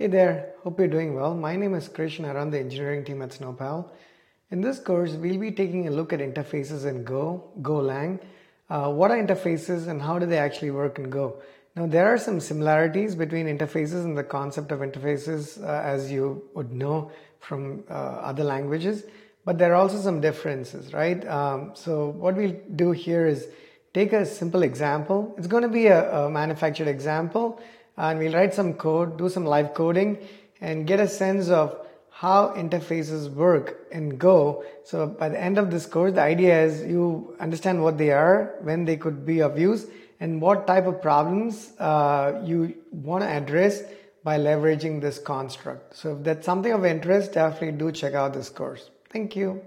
Hey there, hope you're doing well. My name is Krish and I run the engineering team at Snowpal. In this course, we'll be taking a look at interfaces in Go, Golang. Uh, what are interfaces and how do they actually work in Go? Now, there are some similarities between interfaces and the concept of interfaces, uh, as you would know from uh, other languages, but there are also some differences, right? Um, so, what we'll do here is take a simple example. It's going to be a, a manufactured example and we'll write some code, do some live coding and get a sense of how interfaces work in Go. So by the end of this course, the idea is you understand what they are, when they could be of use, and what type of problems uh, you want to address by leveraging this construct. So if that's something of interest, definitely do check out this course. Thank you.